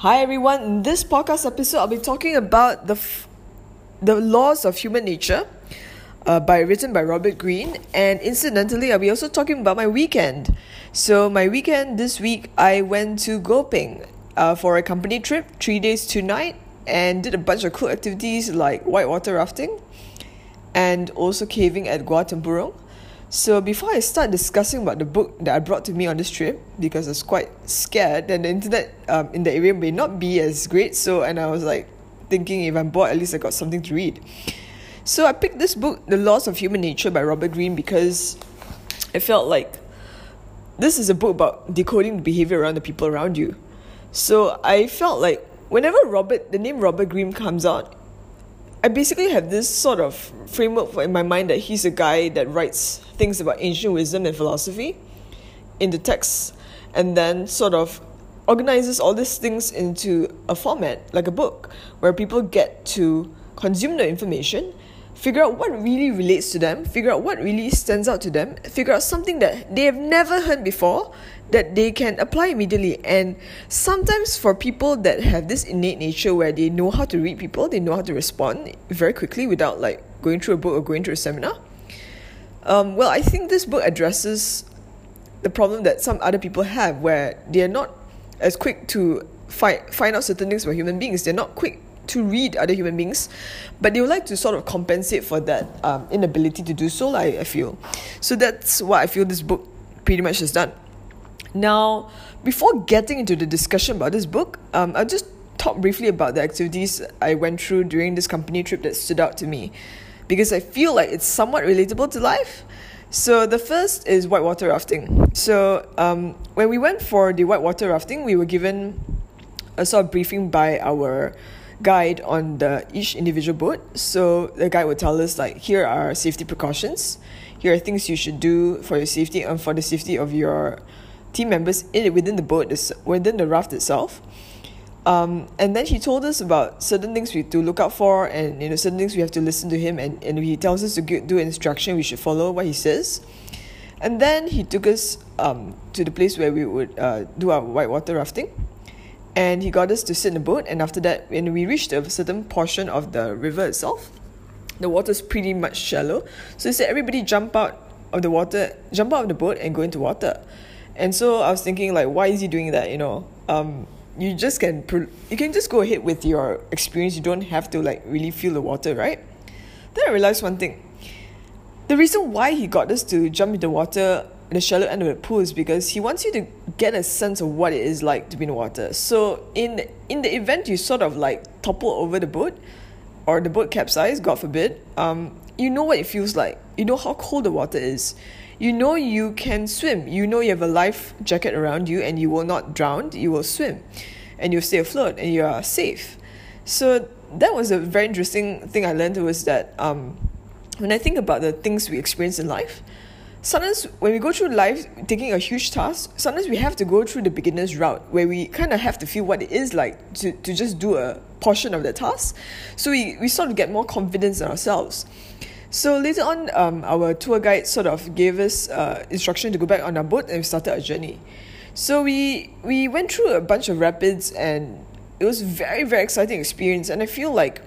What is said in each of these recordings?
Hi everyone. In this podcast episode, I'll be talking about the f- the laws of human nature, uh, by written by Robert Greene, and incidentally, I'll be also talking about my weekend. So my weekend this week, I went to Gopeng uh, for a company trip, three days, two night, and did a bunch of cool activities like whitewater rafting, and also caving at Gua. So before I start discussing about the book that I brought to me on this trip, because I was quite scared and the internet um, in the area may not be as great, so and I was like thinking if I'm bored, at least I got something to read. So I picked this book, The Laws of Human Nature by Robert Greene, because I felt like this is a book about decoding the behavior around the people around you. So I felt like whenever Robert, the name Robert Greene comes out, I basically have this sort of framework in my mind that he's a guy that writes things about ancient wisdom and philosophy in the text and then sort of organizes all these things into a format like a book where people get to consume the information figure out what really relates to them figure out what really stands out to them figure out something that they have never heard before that they can apply immediately. And sometimes for people that have this innate nature where they know how to read people, they know how to respond very quickly without like going through a book or going through a seminar. Um, well, I think this book addresses the problem that some other people have where they are not as quick to find find out certain things about human beings. They're not quick to read other human beings, but they would like to sort of compensate for that um, inability to do so. I, I feel so. That's what I feel this book pretty much has done. Now, before getting into the discussion about this book, um, I'll just talk briefly about the activities I went through during this company trip that stood out to me because I feel like it's somewhat relatable to life. So, the first is whitewater rafting. So, um, when we went for the whitewater rafting, we were given a sort of briefing by our guide on the each individual boat. So, the guide would tell us, like, here are safety precautions, here are things you should do for your safety and for the safety of your team members in within the boat within the raft itself. Um, and then he told us about certain things we to look out for, and you know certain things we have to listen to him, and, and he tells us to get, do instruction, we should follow what he says. And then he took us um, to the place where we would uh, do our whitewater rafting, and he got us to sit in the boat. And after that, when we reached a certain portion of the river itself, the water's pretty much shallow. So he said everybody jump out of the water, jump out of the boat, and go into water. And so I was thinking, like, why is he doing that? You know, um, you just can you can just go ahead with your experience. You don't have to like really feel the water, right? Then I realized one thing. The reason why he got us to jump in the water in the shallow end of the pool is because he wants you to get a sense of what it is like to be in the water. So in in the event you sort of like topple over the boat or the boat capsize, God forbid, um, you know what it feels like. You know how cold the water is you know you can swim. You know you have a life jacket around you and you will not drown. You will swim and you'll stay afloat and you are safe. So that was a very interesting thing I learned was that um, when I think about the things we experience in life, sometimes when we go through life taking a huge task, sometimes we have to go through the beginner's route where we kind of have to feel what it is like to, to just do a portion of the task. So we, we sort of get more confidence in ourselves. So later on, um, our tour guide sort of gave us uh, instruction to go back on our boat and we started our journey. So we we went through a bunch of rapids and it was very very exciting experience. And I feel like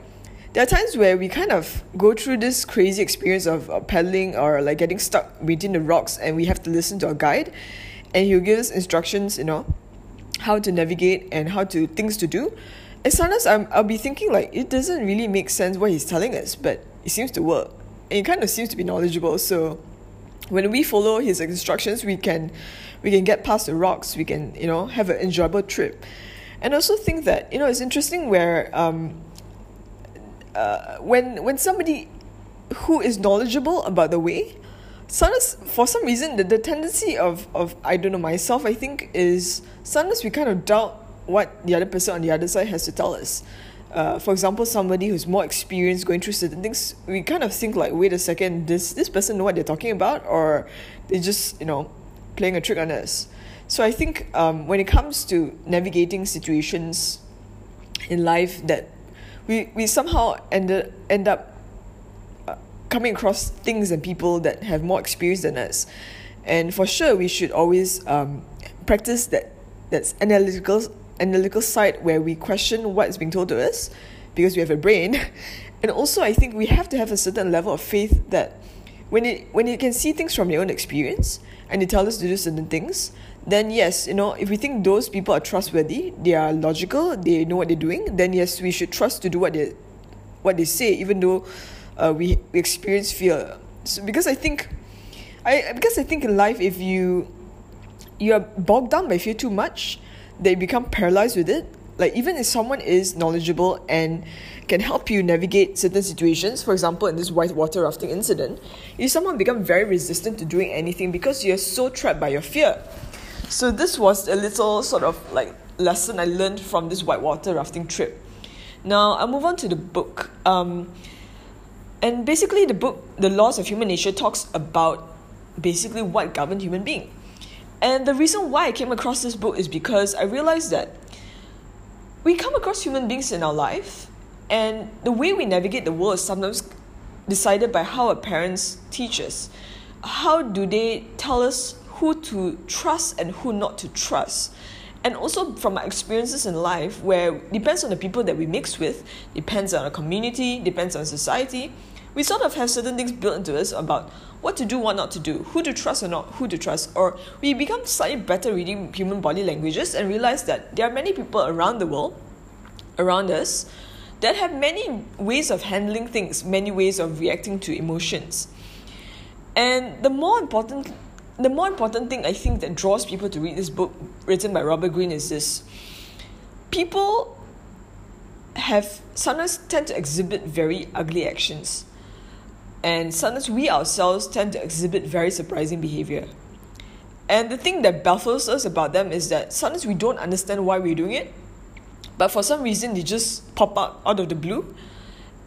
there are times where we kind of go through this crazy experience of paddling or like getting stuck between the rocks and we have to listen to our guide and he'll give us instructions, you know, how to navigate and how to things to do. And sometimes I'm, I'll be thinking like it doesn't really make sense what he's telling us, but it seems to work and he kind of seems to be knowledgeable. So when we follow his instructions, we can we can get past the rocks. We can you know have an enjoyable trip, and also think that you know it's interesting where um, uh, when when somebody who is knowledgeable about the way sometimes for some reason the, the tendency of, of I don't know myself I think is sometimes we kind of doubt what the other person on the other side has to tell us uh, for example, somebody who's more experienced going through certain things, we kind of think like, wait a second, does this person know what they're talking about, or they just you know playing a trick on us? So I think um, when it comes to navigating situations in life that we we somehow end end up uh, coming across things and people that have more experience than us, and for sure we should always um, practice that that's analytical analytical side where we question what is being told to us because we have a brain. And also, I think we have to have a certain level of faith that when it when you can see things from your own experience and they tell us to do certain things, then yes, you know, if we think those people are trustworthy, they are logical, they know what they're doing, then yes, we should trust to do what they what they say, even though uh, we, we experience fear. So, because I think, I because I think in life, if you you are bogged down by fear too much, they become paralyzed with it. Like even if someone is knowledgeable and can help you navigate certain situations, for example, in this whitewater rafting incident, you someone become very resistant to doing anything because you're so trapped by your fear. So this was a little sort of like lesson I learned from this whitewater rafting trip. Now I'll move on to the book. Um, and basically, the book, The Laws of Human Nature, talks about basically what governed human being. And the reason why I came across this book is because I realized that we come across human beings in our life, and the way we navigate the world is sometimes decided by how our parents teach us. How do they tell us who to trust and who not to trust? and also from my experiences in life where it depends on the people that we mix with depends on our community depends on society we sort of have certain things built into us about what to do what not to do who to trust or not who to trust or we become slightly better reading human body languages and realize that there are many people around the world around us that have many ways of handling things many ways of reacting to emotions and the more important the more important thing I think that draws people to read this book written by Robert Greene is this. People have sometimes tend to exhibit very ugly actions. And sometimes we ourselves tend to exhibit very surprising behavior. And the thing that baffles us about them is that sometimes we don't understand why we're doing it, but for some reason they just pop up out of the blue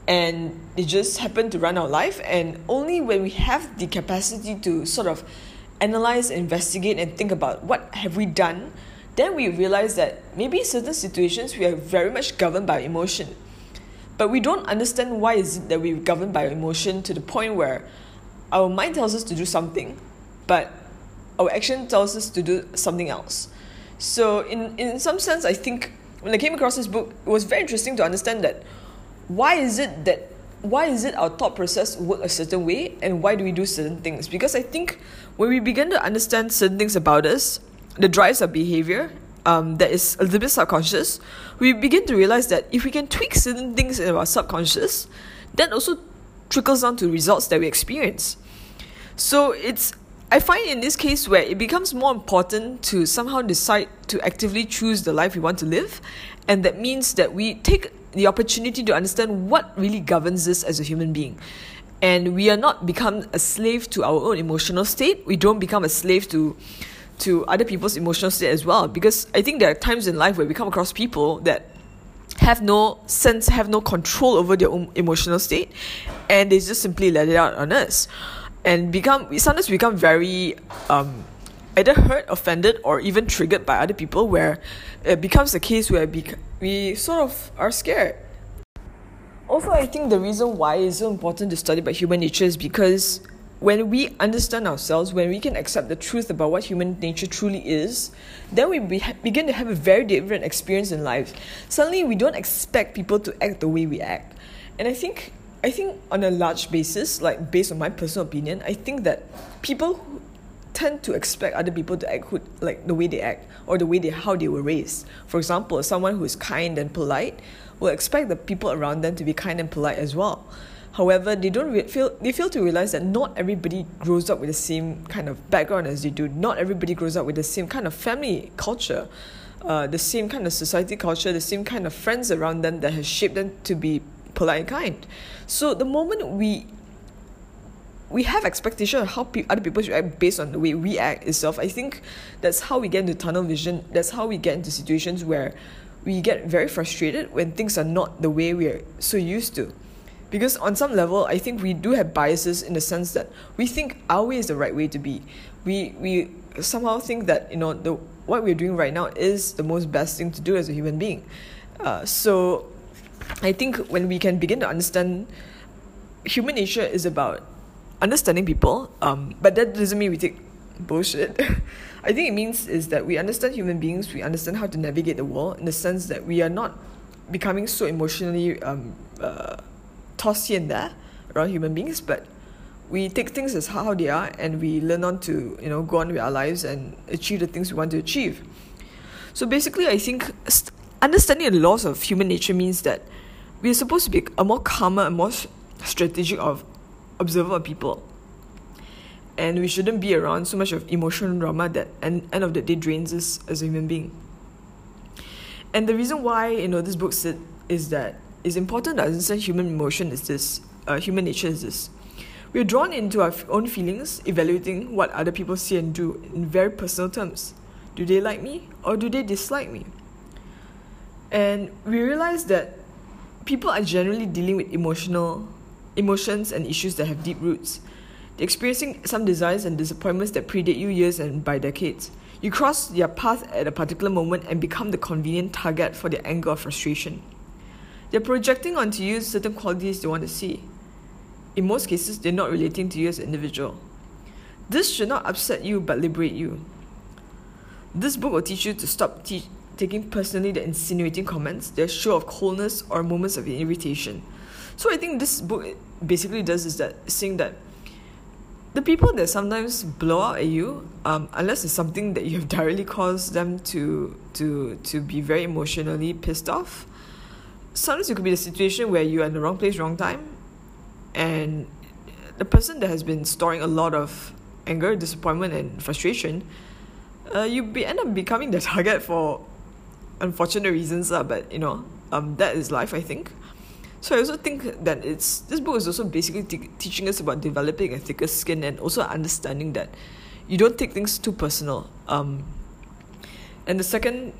and they just happen to run our life. And only when we have the capacity to sort of analyze, investigate, and think about what have we done, then we realize that maybe certain situations we are very much governed by emotion. But we don't understand why is it that we're governed by emotion to the point where our mind tells us to do something, but our action tells us to do something else. So in, in some sense, I think when I came across this book, it was very interesting to understand that why is it that why is it our thought process work a certain way and why do we do certain things? Because I think when we begin to understand certain things about us, the drives our behavior, um, that is a little bit subconscious, we begin to realize that if we can tweak certain things in our subconscious, that also trickles down to results that we experience. So it's I find in this case where it becomes more important to somehow decide to actively choose the life we want to live, and that means that we take the opportunity to understand what really governs us as a human being and we are not become a slave to our own emotional state we don't become a slave to to other people's emotional state as well. Because i think there are times in life where we come across people that have no sense have no control over their own emotional state and they just simply let it out on us. And become we sometimes become very um either hurt offended or even triggered by other people where it becomes a case where we sort of are scared. Also, I think the reason why it's so important to study about human nature is because when we understand ourselves, when we can accept the truth about what human nature truly is, then we be- begin to have a very different experience in life. Suddenly, we don't expect people to act the way we act. And I think, I think on a large basis, like based on my personal opinion, I think that people tend to expect other people to act who, like the way they act or the way they how they were raised. For example, someone who is kind and polite will expect the people around them to be kind and polite as well. However, they don't re- feel they fail to realize that not everybody grows up with the same kind of background as they do. Not everybody grows up with the same kind of family culture, uh, the same kind of society culture, the same kind of friends around them that has shaped them to be polite and kind. So the moment we we have expectation of how pe- other people should act based on the way we act itself. I think that's how we get into tunnel vision. That's how we get into situations where we get very frustrated when things are not the way we are so used to. Because on some level, I think we do have biases in the sense that we think our way is the right way to be. We we somehow think that you know the what we're doing right now is the most best thing to do as a human being. Uh, so, I think when we can begin to understand human nature is about understanding people, um, but that doesn't mean we take bullshit. I think it means is that we understand human beings, we understand how to navigate the world in the sense that we are not becoming so emotionally um, uh, tossed here and there around human beings, but we take things as how they are and we learn on to you know go on with our lives and achieve the things we want to achieve. So basically, I think understanding the laws of human nature means that we are supposed to be a more calmer and more strategic of observer of people and we shouldn't be around so much of emotional drama that end, end of the day drains us as a human being and the reason why you know this book said is that it's important to understand human emotion is this uh, human nature is this we're drawn into our own feelings evaluating what other people see and do in very personal terms do they like me or do they dislike me and we realize that people are generally dealing with emotional emotions and issues that have deep roots They're experiencing some desires and disappointments that predate you years and by decades. You cross their path at a particular moment and become the convenient target for their anger or frustration. They're projecting onto you certain qualities they want to see. In most cases, they're not relating to you as an individual. This should not upset you but liberate you. This book will teach you to stop te- taking personally the insinuating comments, their show of coldness or moments of irritation. So I think this book basically does is that saying that the people that sometimes blow out at you, um, unless it's something that you have directly caused them to to to be very emotionally pissed off. Sometimes it could be the situation where you are in the wrong place, wrong time, and the person that has been storing a lot of anger, disappointment, and frustration, uh, you be, end up becoming the target for unfortunate reasons, uh, but you know, um, that is life, I think. So I also think that it's this book is also basically te- teaching us about developing a thicker skin and also understanding that you don't take things too personal. Um, and the second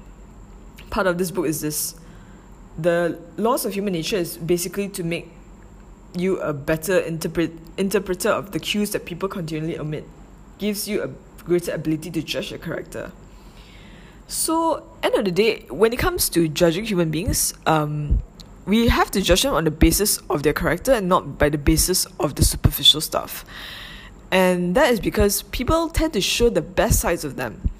part of this book is this: the laws of human nature is basically to make you a better interpret interpreter of the cues that people continually omit, gives you a greater ability to judge a character. So, end of the day, when it comes to judging human beings, um, we have to judge them on the basis of their character and not by the basis of the superficial stuff. And that is because people tend to show the best sides of them.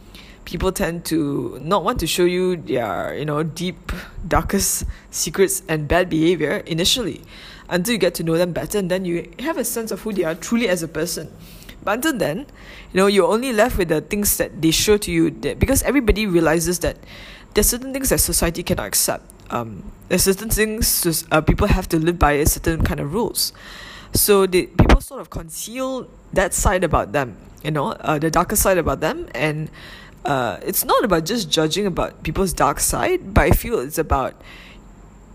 People tend to not want to show you their, you know, deep, darkest secrets and bad behavior initially until you get to know them better and then you have a sense of who they are truly as a person. But until then, you know, you're only left with the things that they show to you that because everybody realizes that there's certain things that society cannot accept um, there's certain things uh, people have to live by a certain kind of rules. So the people sort of conceal that side about them, you know, uh, the darker side about them, and uh, it's not about just judging about people's dark side, but I feel it's about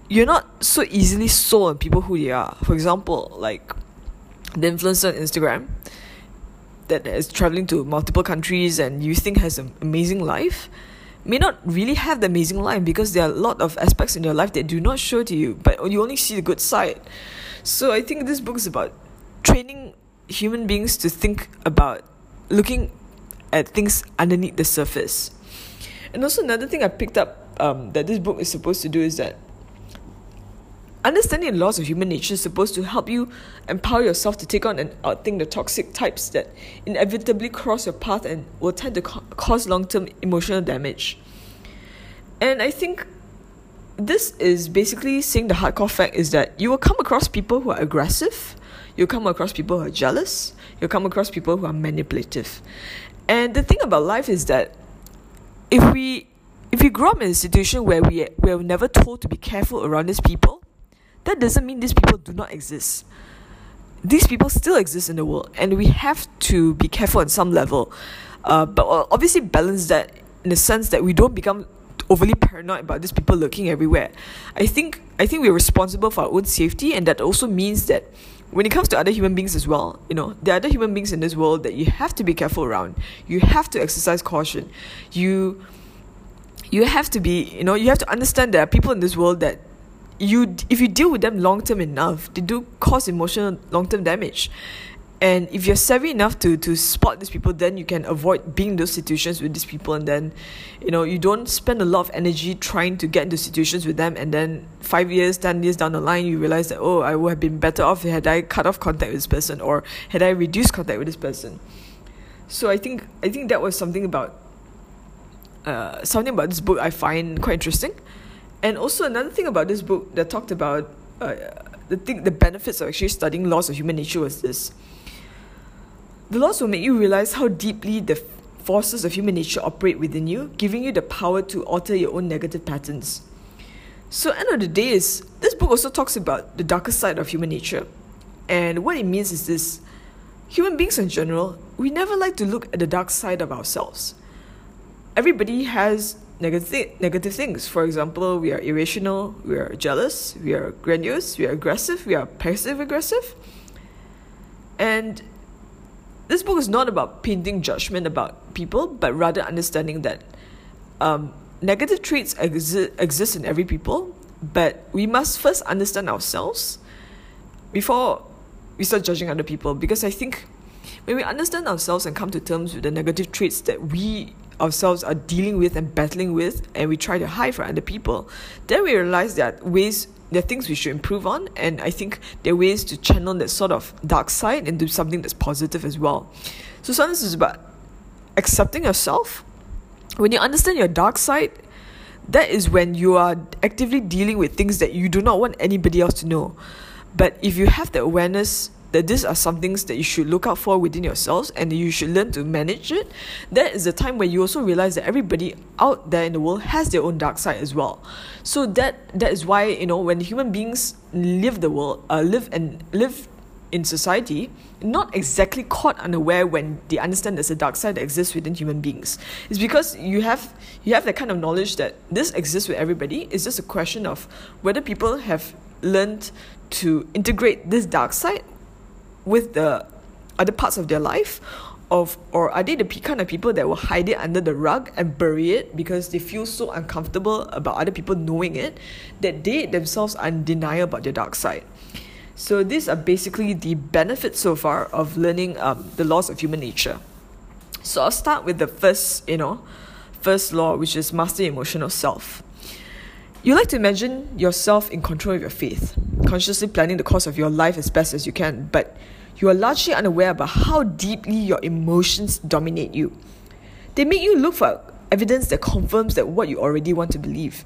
you're not so easily sold on people who they are. For example, like the influencer on Instagram that is traveling to multiple countries and you think has an amazing life may not really have the amazing life because there are a lot of aspects in your life that do not show to you, but you only see the good side. So I think this book is about training human beings to think about looking at things underneath the surface. And also another thing I picked up um, that this book is supposed to do is that Understanding the laws of human nature is supposed to help you empower yourself to take on and outthink the toxic types that inevitably cross your path and will tend to co- cause long term emotional damage. And I think this is basically saying the hardcore fact is that you will come across people who are aggressive, you'll come across people who are jealous, you'll come across people who are manipulative. And the thing about life is that if we if we grow up in a situation where we we're never told to be careful around these people, that doesn't mean these people do not exist. These people still exist in the world, and we have to be careful on some level. Uh, but obviously, balance that in the sense that we don't become overly paranoid about these people lurking everywhere. I think I think we're responsible for our own safety, and that also means that when it comes to other human beings as well, you know, there are other human beings in this world that you have to be careful around. You have to exercise caution. You you have to be, you know, you have to understand there are people in this world that you if you deal with them long term enough, they do cause emotional long term damage. And if you're savvy enough to to spot these people, then you can avoid being in those situations with these people, and then, you know, you don't spend a lot of energy trying to get into situations with them, and then five years, ten years down the line, you realize that oh, I would have been better off had I cut off contact with this person, or had I reduced contact with this person. So I think I think that was something about uh, something about this book I find quite interesting. And also another thing about this book that talked about uh, the thing, the benefits of actually studying laws of human nature was this. The laws will make you realize how deeply the forces of human nature operate within you, giving you the power to alter your own negative patterns. So, end of the day is this book also talks about the darker side of human nature, and what it means is this: human beings in general, we never like to look at the dark side of ourselves. Everybody has negative negative things. For example, we are irrational, we are jealous, we are grandiose, we are aggressive, we are passive aggressive, and this book is not about painting judgment about people, but rather understanding that um, negative traits exi- exist in every people, but we must first understand ourselves before we start judging other people. Because I think when we understand ourselves and come to terms with the negative traits that we ourselves are dealing with and battling with, and we try to hide from other people, then we realize that ways there are things we should improve on, and I think there are ways to channel that sort of dark side into something that's positive as well. So sometimes it's about accepting yourself. When you understand your dark side, that is when you are actively dealing with things that you do not want anybody else to know. But if you have the awareness that these are some things that you should look out for within yourselves and you should learn to manage it, that is the time when you also realize that everybody out there in the world has their own dark side as well. So that that is why you know when human beings live the world, uh, live and live in society, not exactly caught unaware when they understand there's a dark side that exists within human beings. It's because you have you have that kind of knowledge that this exists with everybody. It's just a question of whether people have learned to integrate this dark side with the other parts of their life of or are they the kind of people that will hide it under the rug and bury it because they feel so uncomfortable about other people knowing it that they themselves are in denial about their dark side. So these are basically the benefits so far of learning um, the laws of human nature. So i'll start with the first you know first law which is master emotional self you like to imagine yourself in control of your faith, consciously planning the course of your life as best as you can, but you are largely unaware about how deeply your emotions dominate you. They make you look for evidence that confirms that what you already want to believe.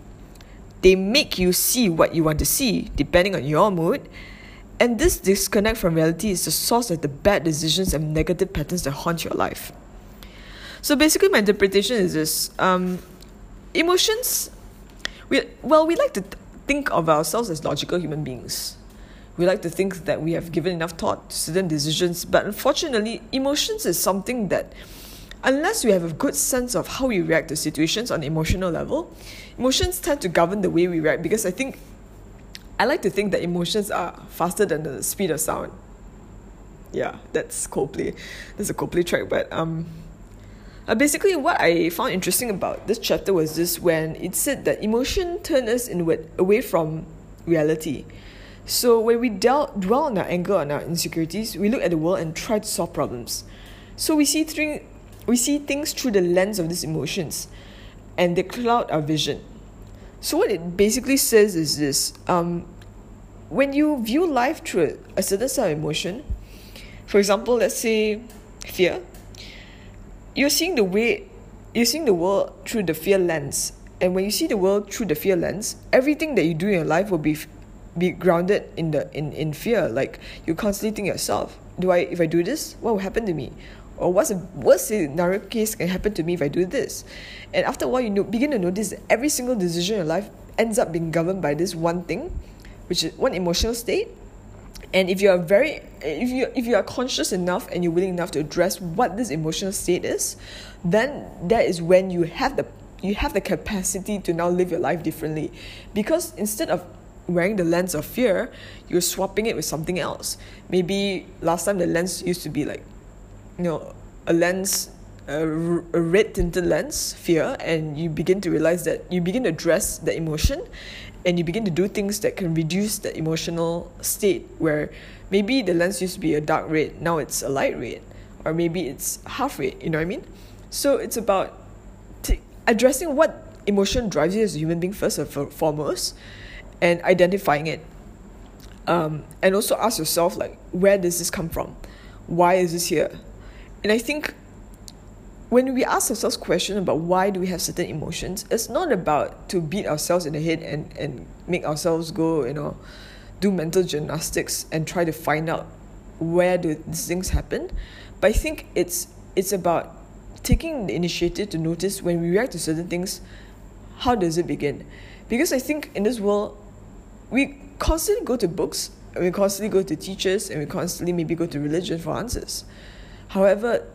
They make you see what you want to see, depending on your mood. And this disconnect from reality is the source of the bad decisions and negative patterns that haunt your life. So basically, my interpretation is this um, emotions we well we like to think of ourselves as logical human beings. We like to think that we have given enough thought to certain decisions but unfortunately emotions is something that unless we have a good sense of how we react to situations on emotional level emotions tend to govern the way we react because i think i like to think that emotions are faster than the speed of sound. Yeah that's coldplay. That's a coldplay track but um uh, basically, what I found interesting about this chapter was this when it said that emotion turns us inward, away from reality. So when we dwell, dwell on our anger and our insecurities, we look at the world and try to solve problems. So we see through, we see things through the lens of these emotions, and they cloud our vision. So what it basically says is this: um, when you view life through a, a certain set of emotion, for example, let's say fear, you're seeing the way you're seeing the world through the fear lens. And when you see the world through the fear lens everything that you do in your life will be be grounded in the in, in fear. Like you constantly think yourself. Do i if i do this what will happen to me? Or what's the worst scenario case can happen to me if i do this? And after a while you know, begin to notice that every single decision in your life ends up being governed by this one thing which is one emotional state and if you are very if you if you are conscious enough and you're willing enough to address what this emotional state is then that is when you have the you have the capacity to now live your life differently. Because instead of wearing the lens of fear you're swapping it with something else. Maybe last time the lens used to be like you know a lens a, red tinted lens fear and you begin to realize that you begin to address the emotion and you begin to do things that can reduce the emotional state where maybe the lens used to be a dark red now it's a light red or maybe it's half red you know what i mean? So it's about t- addressing what emotion drives you as a human being first and foremost and identifying it. Um, and also ask yourself like where does this come from? Why is this here? And i think when we ask ourselves questions about why do we have certain emotions, it's not about to beat ourselves in the head and, and make ourselves go, you know, do mental gymnastics and try to find out where do these things happen. But I think it's it's about taking the initiative to notice when we react to certain things, how does it begin? Because I think in this world, we constantly go to books, and we constantly go to teachers, and we constantly maybe go to religion for answers. However,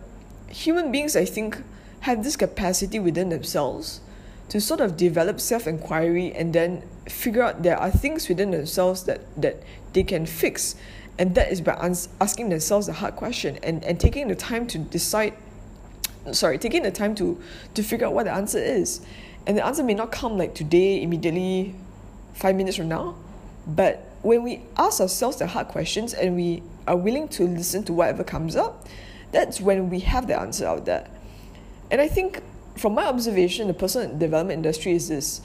human beings, I think, have this capacity within themselves to sort of develop self inquiry and then figure out there are things within themselves that, that they can fix. And that is by ans- asking themselves the hard question and, and taking the time to decide, sorry, taking the time to, to figure out what the answer is. And the answer may not come like today, immediately, five minutes from now. But when we ask ourselves the hard questions and we are willing to listen to whatever comes up, that's when we have the answer out there. And I think from my observation, the personal development industry is this.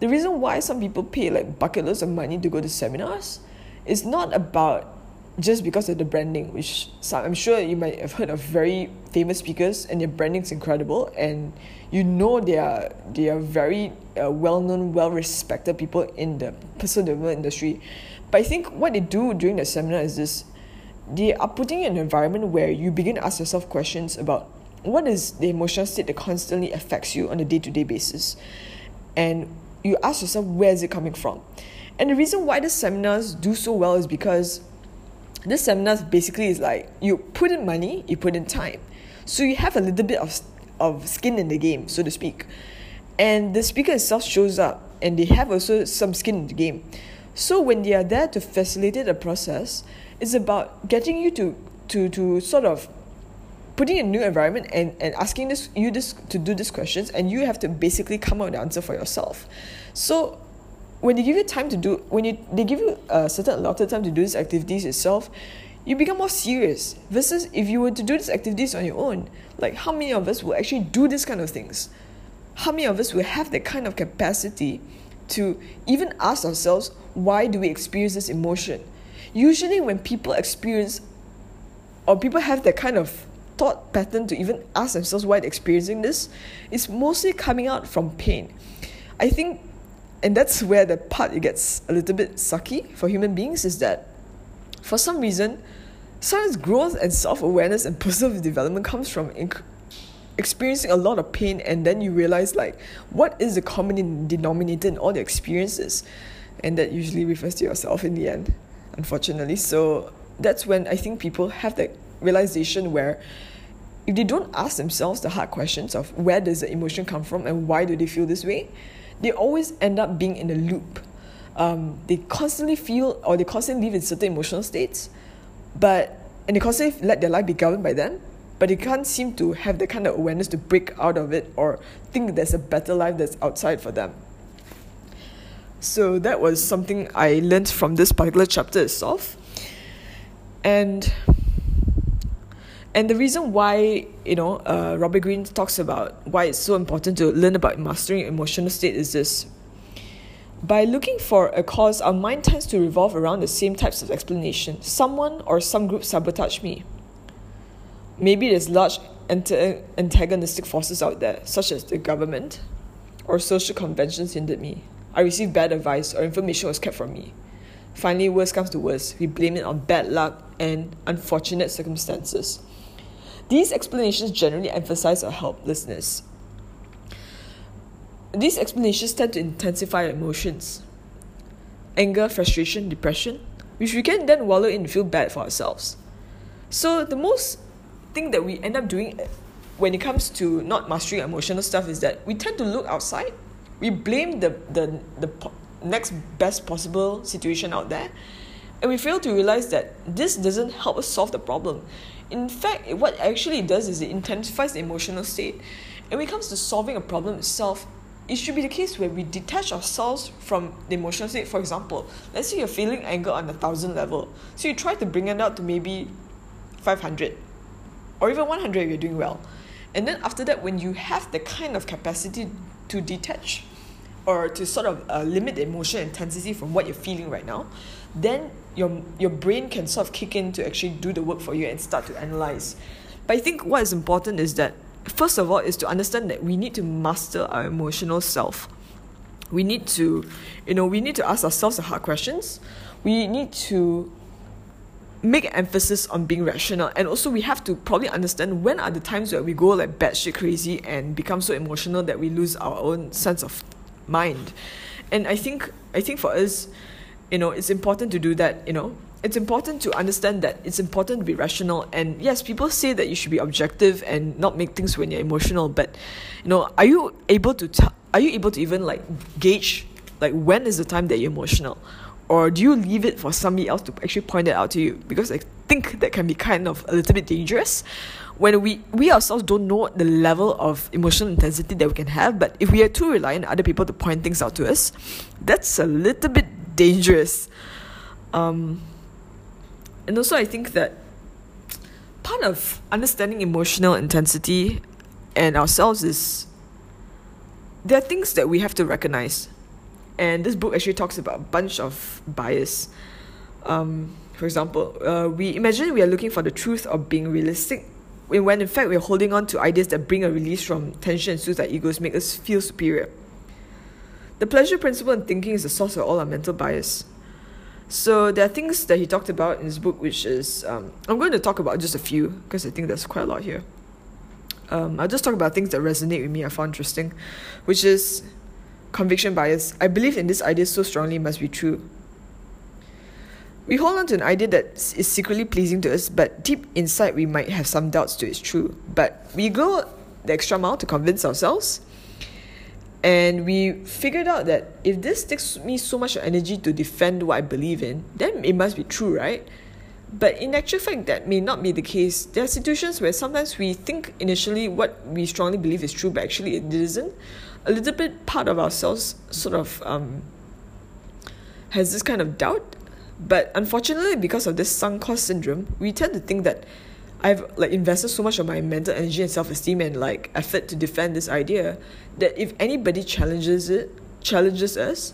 The reason why some people pay like bucket loads of money to go to seminars is not about just because of the branding, which some, I'm sure you might have heard of very famous speakers and their branding is incredible, and you know they are they are very uh, well known, well respected people in the personal development industry. But I think what they do during the seminar is this: they are putting you in an environment where you begin to ask yourself questions about what is the emotional state that constantly affects you on a day to day basis, and you ask yourself where is it coming from. And the reason why the seminars do so well is because this seminars basically is like you put in money, you put in time. So you have a little bit of, of skin in the game, so to speak. And the speaker itself shows up and they have also some skin in the game. So when they are there to facilitate the process, it's about getting you to to to sort of putting a new environment and, and asking this you this to do these questions and you have to basically come up with the answer for yourself. So when they give you time to do when you they give you a certain allotted time to do these activities itself you become more serious versus if you were to do these activities on your own like how many of us will actually do these kind of things how many of us will have that kind of capacity to even ask ourselves why do we experience this emotion usually when people experience or people have that kind of thought pattern to even ask themselves why they're experiencing this it's mostly coming out from pain. I think and that's where the part it gets a little bit sucky for human beings is that for some reason science growth and self-awareness and personal development comes from inc- experiencing a lot of pain and then you realize like what is the common denominator in all the experiences? And that usually refers to yourself in the end unfortunately so that's when i think people have that realization where if they don't ask themselves the hard questions of where does the emotion come from and why do they feel this way they always end up being in a loop. Um, they constantly feel or they constantly live in certain emotional states, but and they constantly let their life be governed by them, but they can't seem to have the kind of awareness to break out of it or think there's a better life that's outside for them. So that was something I learned from this particular chapter itself. And and the reason why, you know, uh, Robert Greene talks about why it's so important to learn about mastering emotional state is this. By looking for a cause, our mind tends to revolve around the same types of explanation. Someone or some group sabotaged me. Maybe there's large antagonistic forces out there, such as the government or social conventions hindered me. I received bad advice or information was kept from me. Finally, worst comes to worst, we blame it on bad luck and unfortunate circumstances. These explanations generally emphasize our helplessness. These explanations tend to intensify emotions anger, frustration, depression, which we can then wallow in and feel bad for ourselves. So, the most thing that we end up doing when it comes to not mastering emotional stuff is that we tend to look outside, we blame the, the, the next best possible situation out there, and we fail to realize that this doesn't help us solve the problem in fact, what actually does is it intensifies the emotional state. And when it comes to solving a problem itself, it should be the case where we detach ourselves from the emotional state. For example, let's say you're feeling anger on a thousand level. So you try to bring it out to maybe 500 or even 100 if you're doing well. And then after that, when you have the kind of capacity to detach or to sort of uh, limit the emotional intensity from what you're feeling right now, then your your brain can sort of kick in to actually do the work for you and start to analyze. But I think what is important is that first of all is to understand that we need to master our emotional self. We need to you know we need to ask ourselves the hard questions. We need to make emphasis on being rational. And also we have to probably understand when are the times where we go like batshit crazy and become so emotional that we lose our own sense of mind. And i think i think for us you know it's important to do that you know. It's important to understand that it's important to be rational. And yes people say that you should be objective and not make things when you're emotional but you know are you able to tell are you able to even like gauge like when is the time that you're emotional? Or do you leave it for somebody else to actually point it out to you? Because i think that can be kind of a little bit dangerous when we we ourselves don't know the level of emotional intensity that we can have but if we are too reliant on other people to point things out to us that's a little bit dangerous um and also i think that part of understanding emotional intensity and ourselves is there are things that we have to recognize. And this book actually talks about a bunch of bias. Um, for example, uh, we imagine we are looking for the truth of being realistic, when in fact we're holding on to ideas that bring a release from tension and soothe our egos, make us feel superior. The pleasure principle in thinking is the source of all our mental bias. So there are things that he talked about in his book, which is um, I'm going to talk about just a few because I think there's quite a lot here um, I'll just talk about things that resonate with me I found interesting, which is conviction bias. I believe in this idea so strongly it must be true. We hold on to an idea that is secretly pleasing to us, but deep inside we might have some doubts to its true. But we go the extra mile to convince ourselves, and we figured out that if this takes me so much energy to defend what I believe in, then it must be true, right? But in actual fact, that may not be the case. There are situations where sometimes we think initially what we strongly believe is true, but actually it isn't. A little bit part of ourselves sort of um, has this kind of doubt. But unfortunately, because of this sunk cost syndrome, we tend to think that I've like invested so much of my mental energy and self esteem and like effort to defend this idea that if anybody challenges it, challenges us,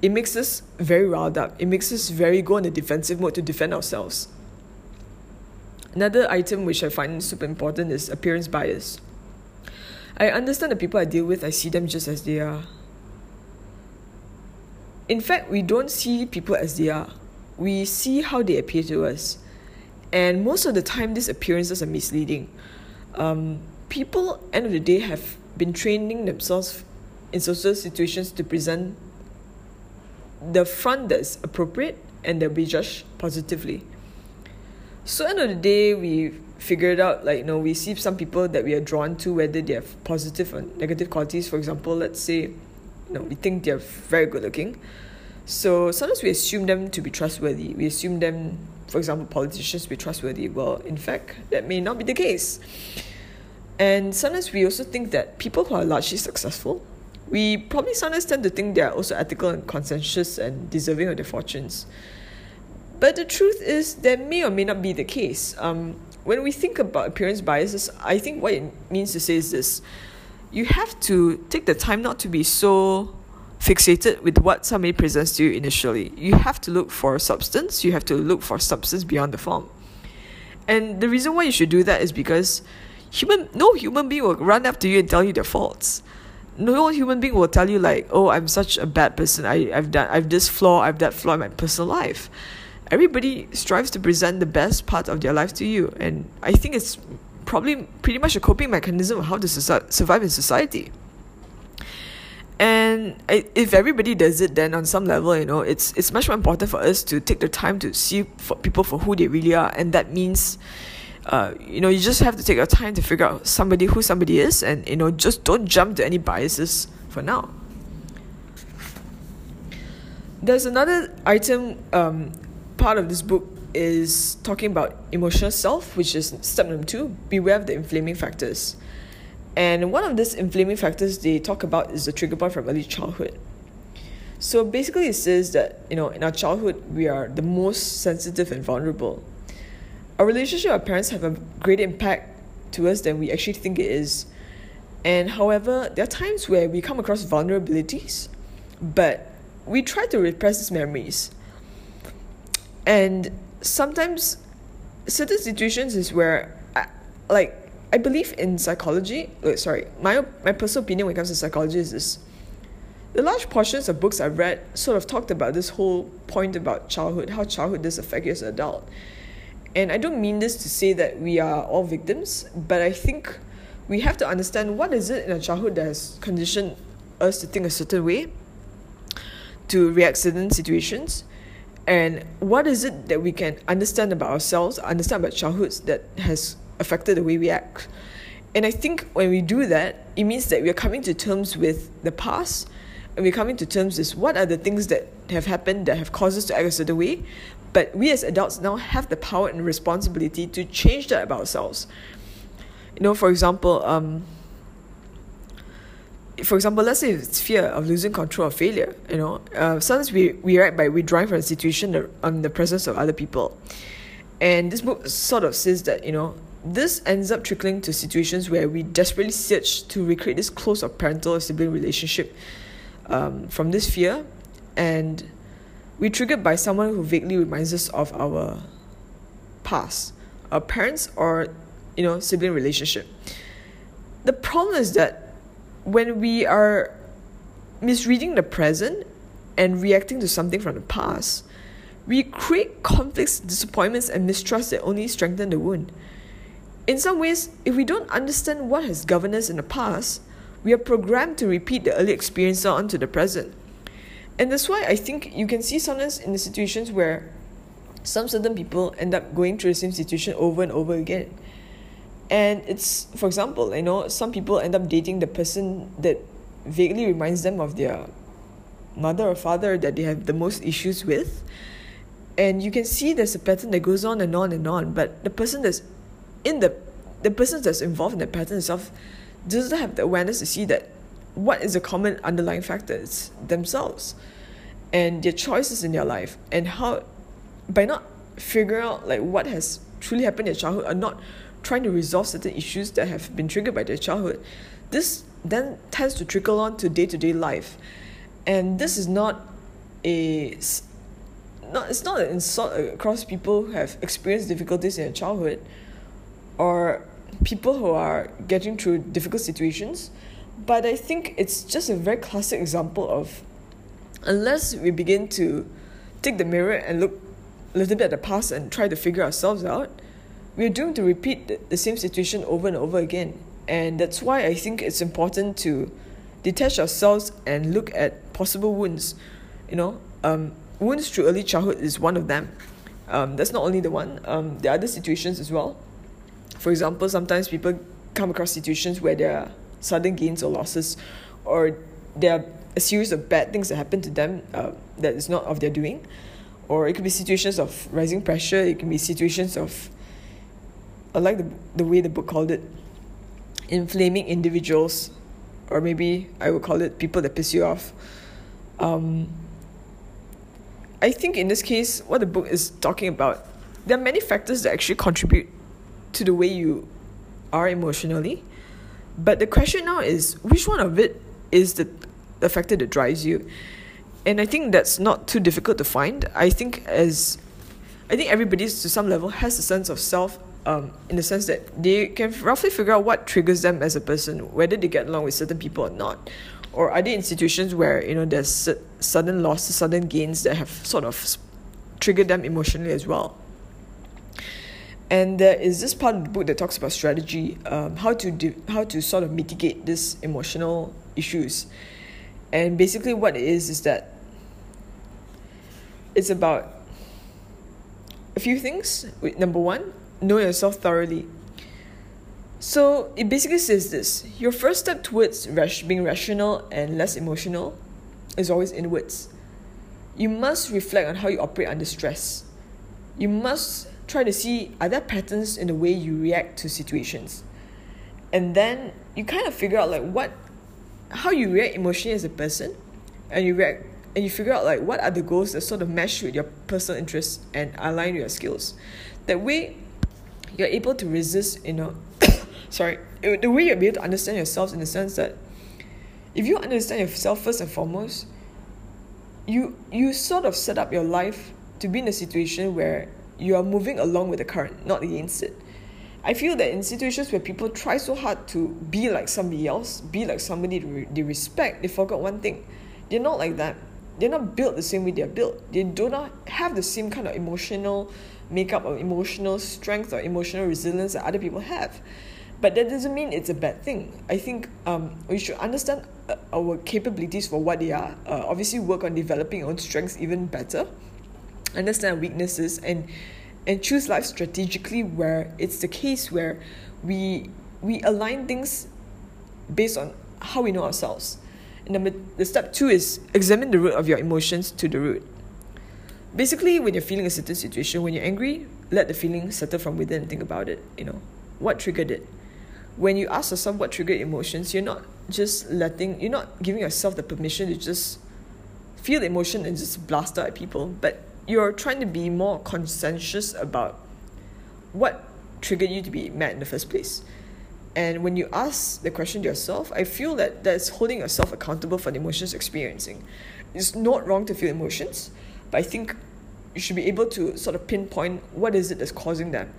it makes us very riled up. It makes us very go in a defensive mode to defend ourselves. Another item which I find super important is appearance bias. I understand the people I deal with, I see them just as they are. In fact, we don't see people as they are. We see how they appear to us. And most of the time, these appearances are misleading. Um, people, end of the day, have been training themselves in social situations to present the front that's appropriate and they'll be judged positively. So end of the day, we figured out like you know we see some people that we are drawn to whether they have positive or negative qualities. For example, let's say you know we think they're very good looking, so sometimes we assume them to be trustworthy. We assume them, for example, politicians to be trustworthy. Well, in fact, that may not be the case. And sometimes we also think that people who are largely successful we probably sometimes tend to think they are also ethical and conscientious and deserving of their fortunes. But the truth is, that may or may not be the case. Um, when we think about appearance biases, I think what it means to say is this you have to take the time not to be so fixated with what somebody presents to you initially. You have to look for substance, you have to look for substance beyond the form. And the reason why you should do that is because human no human being will run to you and tell you their faults. No human being will tell you like oh i'm such a bad person. I, i've done i've this flaw i've that flaw in my personal life. Everybody strives to present the best part of their life to you. And i think it's probably pretty much a coping mechanism of how to survive in society and if everybody does it then on some level you know it's it's much more important for us to take the time to see for people for who they really are and that means uh, you know, you just have to take your time to figure out somebody who somebody is, and you know, just don't jump to any biases for now. There's another item. Um, part of this book is talking about emotional self, which is step number two. Beware of the inflaming factors. And one of these inflaming factors they talk about is the trigger point from early childhood. So basically, it says that you know in our childhood we are the most sensitive and vulnerable our relationship with our parents have a greater impact to us than we actually think it is. And however, there are times where we come across vulnerabilities, but we try to repress these memories. And sometimes certain situations is where I, like I believe in psychology. Sorry, my my personal opinion when it comes to psychology is this. The large portions of books I've read sort of talked about this whole point about childhood, how childhood does affect you as an adult. And I don't mean this to say that we are all victims, but I think we have to understand what is it in our childhood that has conditioned us to think a certain way, to react certain situations, and what is it that we can understand about ourselves, understand about childhoods that has affected the way we act. And I think when we do that, it means that we are coming to terms with the past and we're coming to terms with what are the things that have happened that have caused us to act a certain way. But we as adults now have the power and responsibility to change that about ourselves. You know, for example, um, for example, let's say it's fear of losing control or failure. You know, uh, sometimes we, we react by withdrawing from a situation on um, the presence of other people. And this book sort of says that, you know, this ends up trickling to situations where we desperately search to recreate this close or parental or sibling relationship um, from this fear, and we're triggered by someone who vaguely reminds us of our past, our parents or you know sibling relationship. The problem is that when we are misreading the present and reacting to something from the past, we create conflicts, disappointments, and mistrust that only strengthen the wound. In some ways, if we don't understand what has governed us in the past, we are programmed to repeat the early experience onto the present. And that's why I think you can see sometimes in the situations where some certain people end up going through the same situation over and over again. And it's, for example, you know, some people end up dating the person that vaguely reminds them of their mother or father that they have the most issues with. And you can see there's a pattern that goes on and on and on, but the person that's in the the person that's involved in the pattern itself doesn't have the awareness to see that what is the common underlying factors themselves and their choices in their life and how by not figuring out like what has truly happened in childhood or not trying to resolve certain issues that have been triggered by their childhood this then tends to trickle on to day-to-day life. And this is not a not it's not an insult across people who have experienced difficulties in their childhood or people who are getting through difficult situations. But I think it's just a very classic example of unless we begin to take the mirror and look a little bit at the past and try to figure ourselves out, we're doomed to repeat the, the same situation over and over again. And that's why I think it's important to detach ourselves and look at possible wounds. You know, um, wounds through early childhood is one of them. Um, that's not only the one, um, there are other situations as well. For example, sometimes people come across situations where there are sudden gains or losses, or there are a series of bad things that happen to them uh, that is not of their doing, or it could be situations of rising pressure. It can be situations of, I like the the way the book called it, inflaming individuals, or maybe I would call it people that piss you off. Um, I think in this case, what the book is talking about, there are many factors that actually contribute to the way you are emotionally. But the question now is which one of it is the, the factor that drives you? And I think that's not too difficult to find. I think as I think everybody to some level has a sense of self um, in the sense that they can roughly figure out what triggers them as a person, whether they get along with certain people or not. Or are there institutions where you know there's sudden losses, sudden gains that have sort of triggered them emotionally as well? And there is this part of the book that talks about strategy, um, how to do, how to sort of mitigate these emotional issues, and basically what it is is that it's about a few things. Number one, know yourself thoroughly. So it basically says this: your first step towards being rational and less emotional is always inwards. You must reflect on how you operate under stress. You must try to see are there patterns in the way you react to situations? And then you kind of figure out like what how you react emotionally as a person and you react and you figure out like what are the goals that sort of mesh with your personal interests and align with your skills? That way you're able to resist you know sorry the way you're able to understand yourself in the sense that if you understand yourself first and foremost you you sort of set up your life to be in a situation where you are moving along with the current, not against it. I feel that in situations where people try so hard to be like somebody else, be like somebody they respect, they forgot one thing. They're not like that. They're not built the same way they're built. They do not have the same kind of emotional makeup or emotional strength or emotional resilience that other people have. But that doesn't mean it's a bad thing. I think um, we should understand uh, our capabilities for what they are. Uh, obviously, work on developing our own strengths even better. Understand weaknesses and and choose life strategically where it's the case where we we align things based on how we know ourselves. And the, the step two is examine the root of your emotions to the root. Basically, when you're feeling a certain situation, when you're angry, let the feeling settle from within and think about it. You know, what triggered it? When you ask yourself what triggered emotions, you're not just letting, you're not giving yourself the permission to just feel the emotion and just blast out at people, but you're trying to be more conscientious about what triggered you to be mad in the first place. And when you ask the question to yourself, I feel that that's holding yourself accountable for the emotions experiencing. It's not wrong to feel emotions, but I think you should be able to sort of pinpoint what is it that's causing them.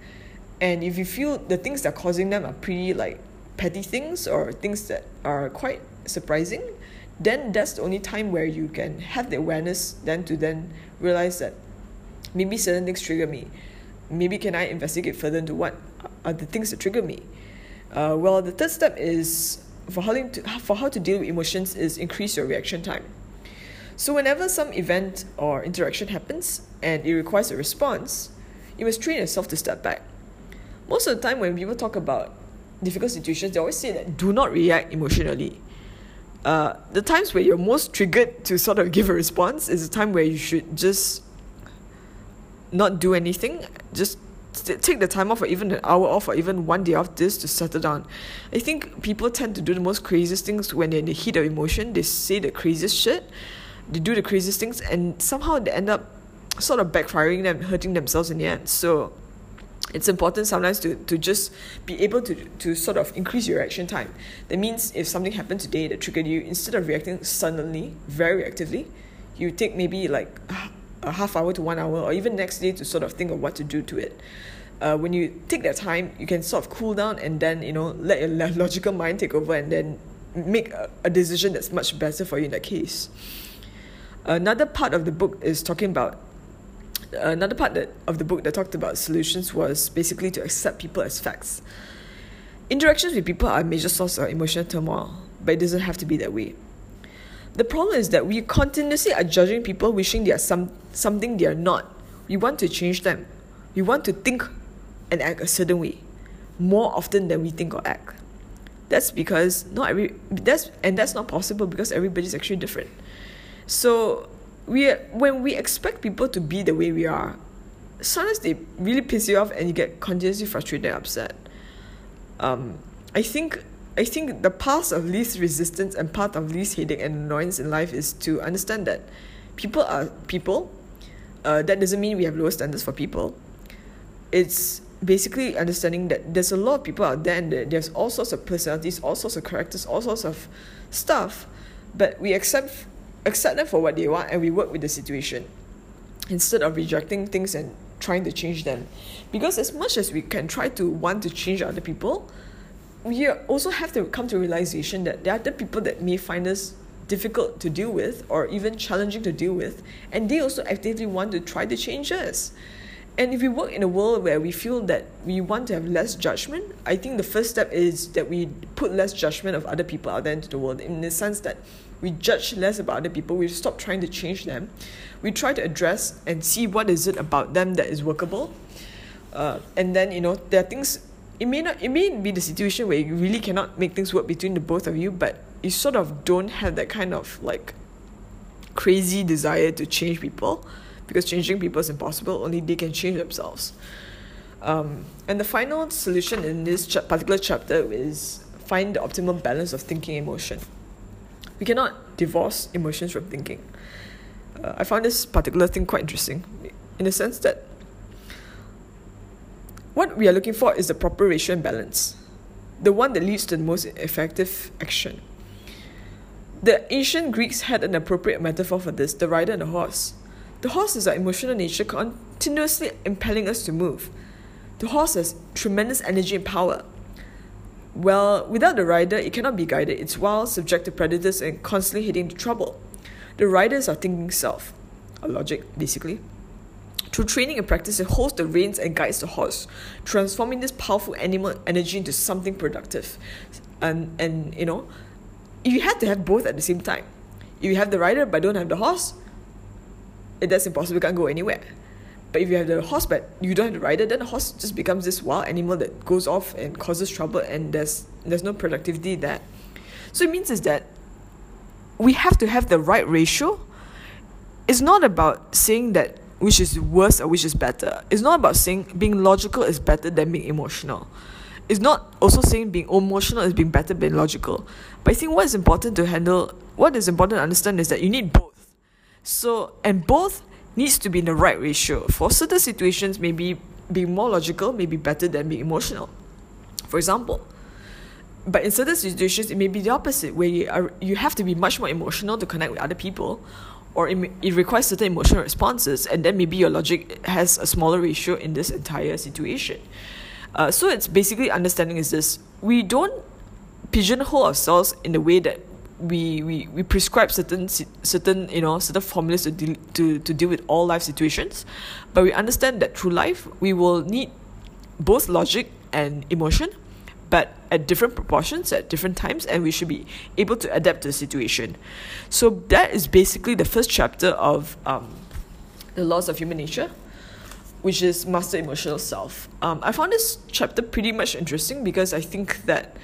And if you feel the things that are causing them are pretty like petty things or things that are quite surprising, then that's the only time where you can have the awareness then to then realize that maybe certain things trigger me. Maybe can I investigate further into what are the things that trigger me? Uh, well, the third step is for how, to, for how to deal with emotions is increase your reaction time. So whenever some event or interaction happens and it requires a response, you must train yourself to step back. Most of the time when people talk about difficult situations, they always say that do not react emotionally uh, the times where you're most triggered to sort of give a response is the time where you should just not do anything, just take the time off or even an hour off or even one day off this to settle down. I think people tend to do the most craziest things when they're in the heat of emotion. They say the craziest shit, they do the craziest things, and somehow they end up sort of backfiring them, hurting themselves in the end. So it's important sometimes to, to just be able to, to sort of increase your reaction time. That means if something happened today that triggered you, instead of reacting suddenly, very reactively, you take maybe like a half hour to one hour or even next day to sort of think of what to do to it. Uh, when you take that time, you can sort of cool down and then, you know, let your logical mind take over and then make a, a decision that's much better for you in that case. Another part of the book is talking about another part that, of the book that talked about solutions was basically to accept people as facts. Interactions with people are a major source of emotional turmoil, but it doesn't have to be that way. The problem is that we continuously are judging people wishing they are some, something they are not. We want to change them. We want to think and act a certain way more often than we think or act. That's because not every that's and that's not possible because everybody's actually different. So we when we expect people to be the way we are, sometimes they really piss you off and you get continuously frustrated and upset. Um, I think I think the path of least resistance and path of least headache and annoyance in life is to understand that people are people. Uh, that doesn't mean we have lower standards for people. It's basically understanding that there's a lot of people out there and there's all sorts of personalities, all sorts of characters, all sorts of stuff, but we accept accept them for what they want and we work with the situation instead of rejecting things and trying to change them. Because as much as we can try to want to change other people, we also have to come to realization that there are other people that may find us difficult to deal with or even challenging to deal with, and they also actively want to try to change us. And if we work in a world where we feel that we want to have less judgment, I think the first step is that we put less judgment of other people out there into the world in the sense that we judge less about other people. We stop trying to change them. We try to address and see what is it about them that is workable. Uh, and then you know there are things it may not it may be the situation where you really cannot make things work between the both of you but you sort of don't have that kind of like crazy desire to change people because changing people is impossible. Only they can change themselves. Um, and the final solution in this ch- particular chapter is find the optimal balance of thinking emotion we cannot divorce emotions from thinking. Uh, I found this particular thing quite interesting in the sense that what we are looking for is the proper ratio and balance, the one that leads to the most effective action. The ancient Greeks had an appropriate metaphor for this the rider and the horse. The horse is our emotional nature continuously impelling us to move. The horse has tremendous energy and power. Well, without the rider, it cannot be guided. It's wild, subject to predators, and constantly hitting into trouble. The riders are thinking self, a logic, basically. Through training and practice, it holds the reins and guides the horse, transforming this powerful animal energy into something productive. And, and you know, you had to have both at the same time. If you have the rider but don't have the horse, it, that's impossible, you can't go anywhere. But if you have the horse but you don't have the rider, then the horse just becomes this wild animal that goes off and causes trouble and there's there's no productivity there. So it means is that we have to have the right ratio. It's not about saying that which is worse or which is better. It's not about saying being logical is better than being emotional. It's not also saying being emotional is being better than being logical. But I think what is important to handle, what is important to understand is that you need both. So, and both needs to be in the right ratio. For certain situations, maybe being more logical may be better than being emotional. For example, but in certain situations, it may be the opposite, where you, are, you have to be much more emotional to connect with other people, or it, it requires certain emotional responses, and then maybe your logic has a smaller ratio in this entire situation. Uh, so it's basically understanding is this: we don't pigeonhole ourselves in the way that we, we, we prescribe certain certain you know certain formulas to deal to, to deal with all life situations, but we understand that through life we will need both logic and emotion, but at different proportions at different times, and we should be able to adapt to the situation. So that is basically the first chapter of um, the laws of human nature, which is master emotional self. Um, I found this chapter pretty much interesting because I think that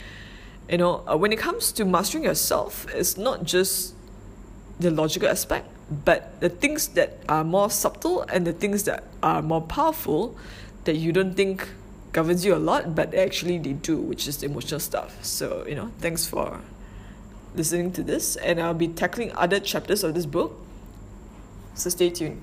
you know, uh, when it comes to mastering yourself, it's not just the logical aspect, but the things that are more subtle and the things that are more powerful that you don't think governs you a lot, but actually they do, which is the emotional stuff. So, you know, thanks for listening to this, and I'll be tackling other chapters of this book. So stay tuned.